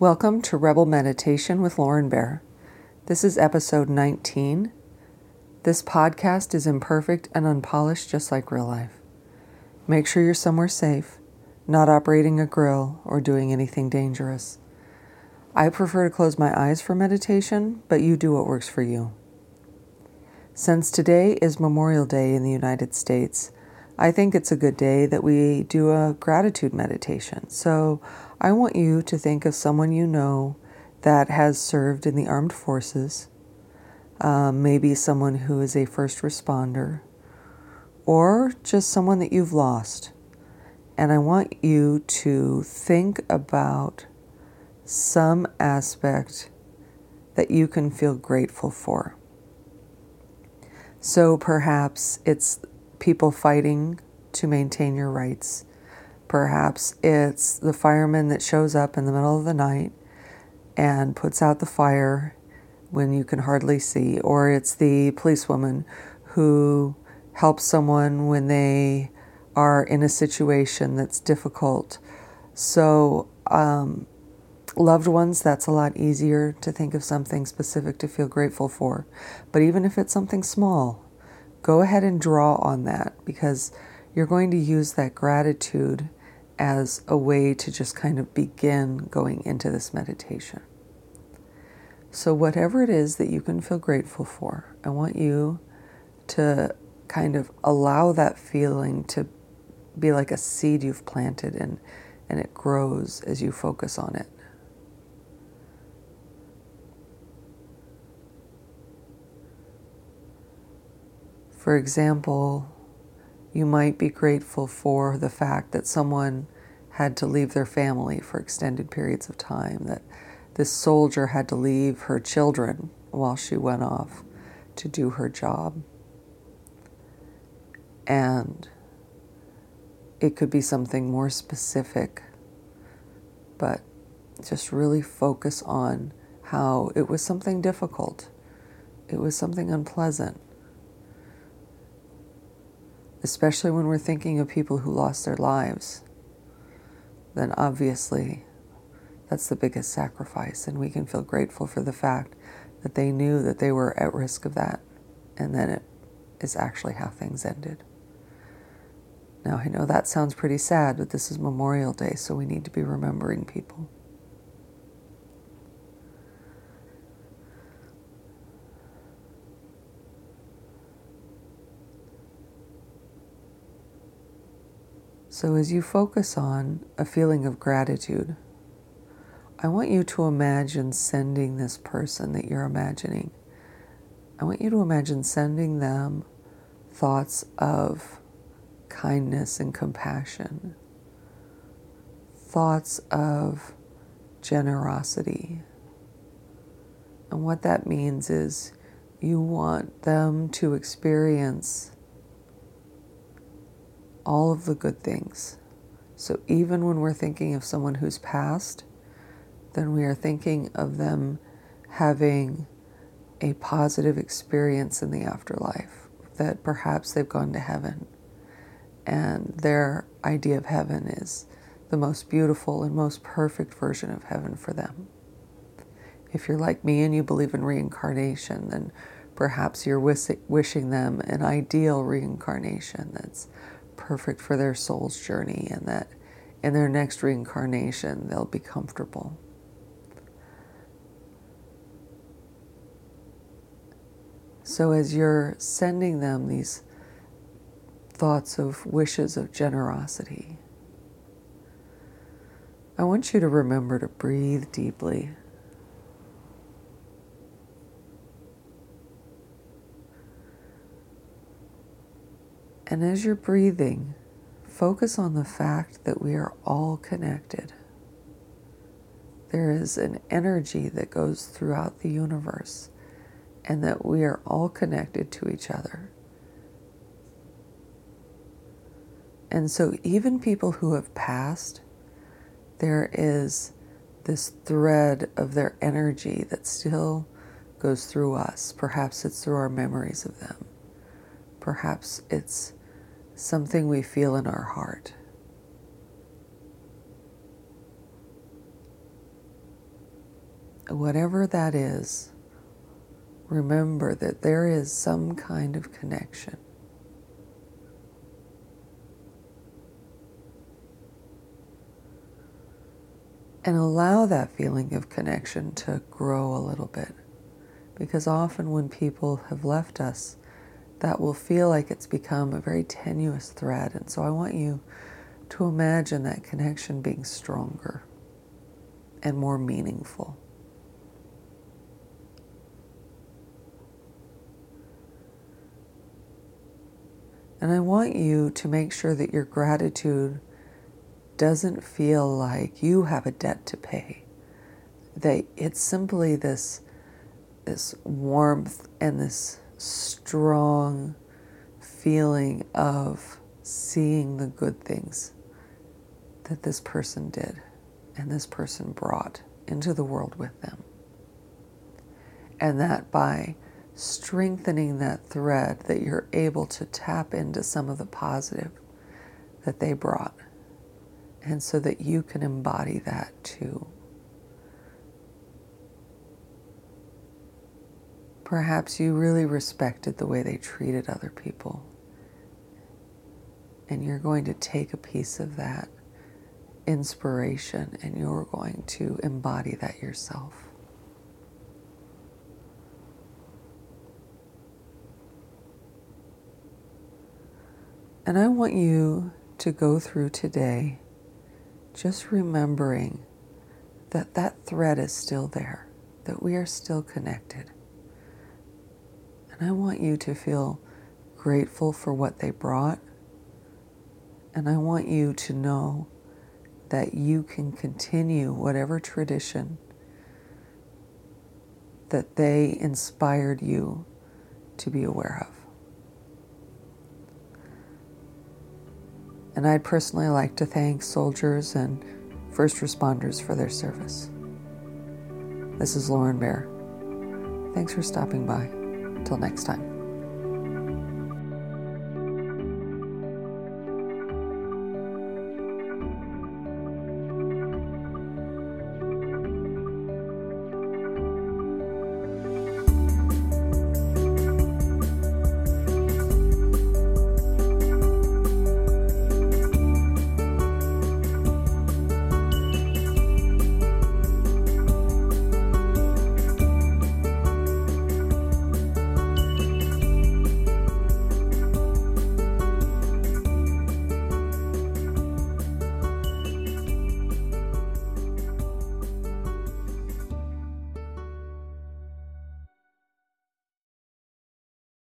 Welcome to Rebel Meditation with Lauren Bear. This is episode 19. This podcast is imperfect and unpolished, just like real life. Make sure you're somewhere safe, not operating a grill or doing anything dangerous. I prefer to close my eyes for meditation, but you do what works for you. Since today is Memorial Day in the United States, I think it's a good day that we do a gratitude meditation. So I want you to think of someone you know that has served in the armed forces, um, maybe someone who is a first responder, or just someone that you've lost. And I want you to think about some aspect that you can feel grateful for. So perhaps it's people fighting to maintain your rights. Perhaps it's the fireman that shows up in the middle of the night and puts out the fire when you can hardly see, or it's the policewoman who helps someone when they are in a situation that's difficult. So, um, loved ones, that's a lot easier to think of something specific to feel grateful for. But even if it's something small, go ahead and draw on that because you're going to use that gratitude as a way to just kind of begin going into this meditation. So, whatever it is that you can feel grateful for, I want you to kind of allow that feeling to be like a seed you've planted and, and it grows as you focus on it. For example, you might be grateful for the fact that someone had to leave their family for extended periods of time, that this soldier had to leave her children while she went off to do her job. And it could be something more specific, but just really focus on how it was something difficult, it was something unpleasant especially when we're thinking of people who lost their lives, then obviously that's the biggest sacrifice. And we can feel grateful for the fact that they knew that they were at risk of that. And then it is actually how things ended. Now, I know that sounds pretty sad, but this is Memorial Day, so we need to be remembering people. So, as you focus on a feeling of gratitude, I want you to imagine sending this person that you're imagining. I want you to imagine sending them thoughts of kindness and compassion, thoughts of generosity. And what that means is you want them to experience all of the good things. So even when we're thinking of someone who's passed, then we are thinking of them having a positive experience in the afterlife, that perhaps they've gone to heaven. And their idea of heaven is the most beautiful and most perfect version of heaven for them. If you're like me and you believe in reincarnation, then perhaps you're wishing them an ideal reincarnation that's perfect for their soul's journey and that in their next reincarnation they'll be comfortable. So, as you're sending them these thoughts of wishes of generosity, I want you to remember to breathe deeply. And as you're breathing, focus on the fact that we are all connected. There is an energy that goes throughout the universe, and that we are all connected to each other. And so, even people who have passed, there is this thread of their energy that still goes through us. Perhaps it's through our memories of them. Perhaps it's something we feel in our heart. whatever that is, remember that there is some kind of connection. And allow that feeling of connection to grow a little bit. Because often when people have left us, that will feel like it's become a very tenuous thread. And so I want you to imagine that connection being stronger and more meaningful. And I want you to make sure that your gratitude doesn't feel like you have a debt to pay. That it's simply this, this warmth and this strong feeling of seeing the good things that this person did and this person brought into the world with them. And that by strengthening that thread, that you're able to tap into some of the positive that they brought. And so that you can embody that too. Perhaps you really respected the way they treated other people. And you're going to take a piece of that inspiration and you're going to embody that yourself. And I want you to go through today just remembering that that thread is still there, that we are still connected. And I want you to feel grateful for what they brought. And I want you to know that you can continue whatever tradition that they inspired you to be aware of. And I'd personally like to thank soldiers and first responders for their service. This is Lauren Bear. Thanks for stopping by. Till next time.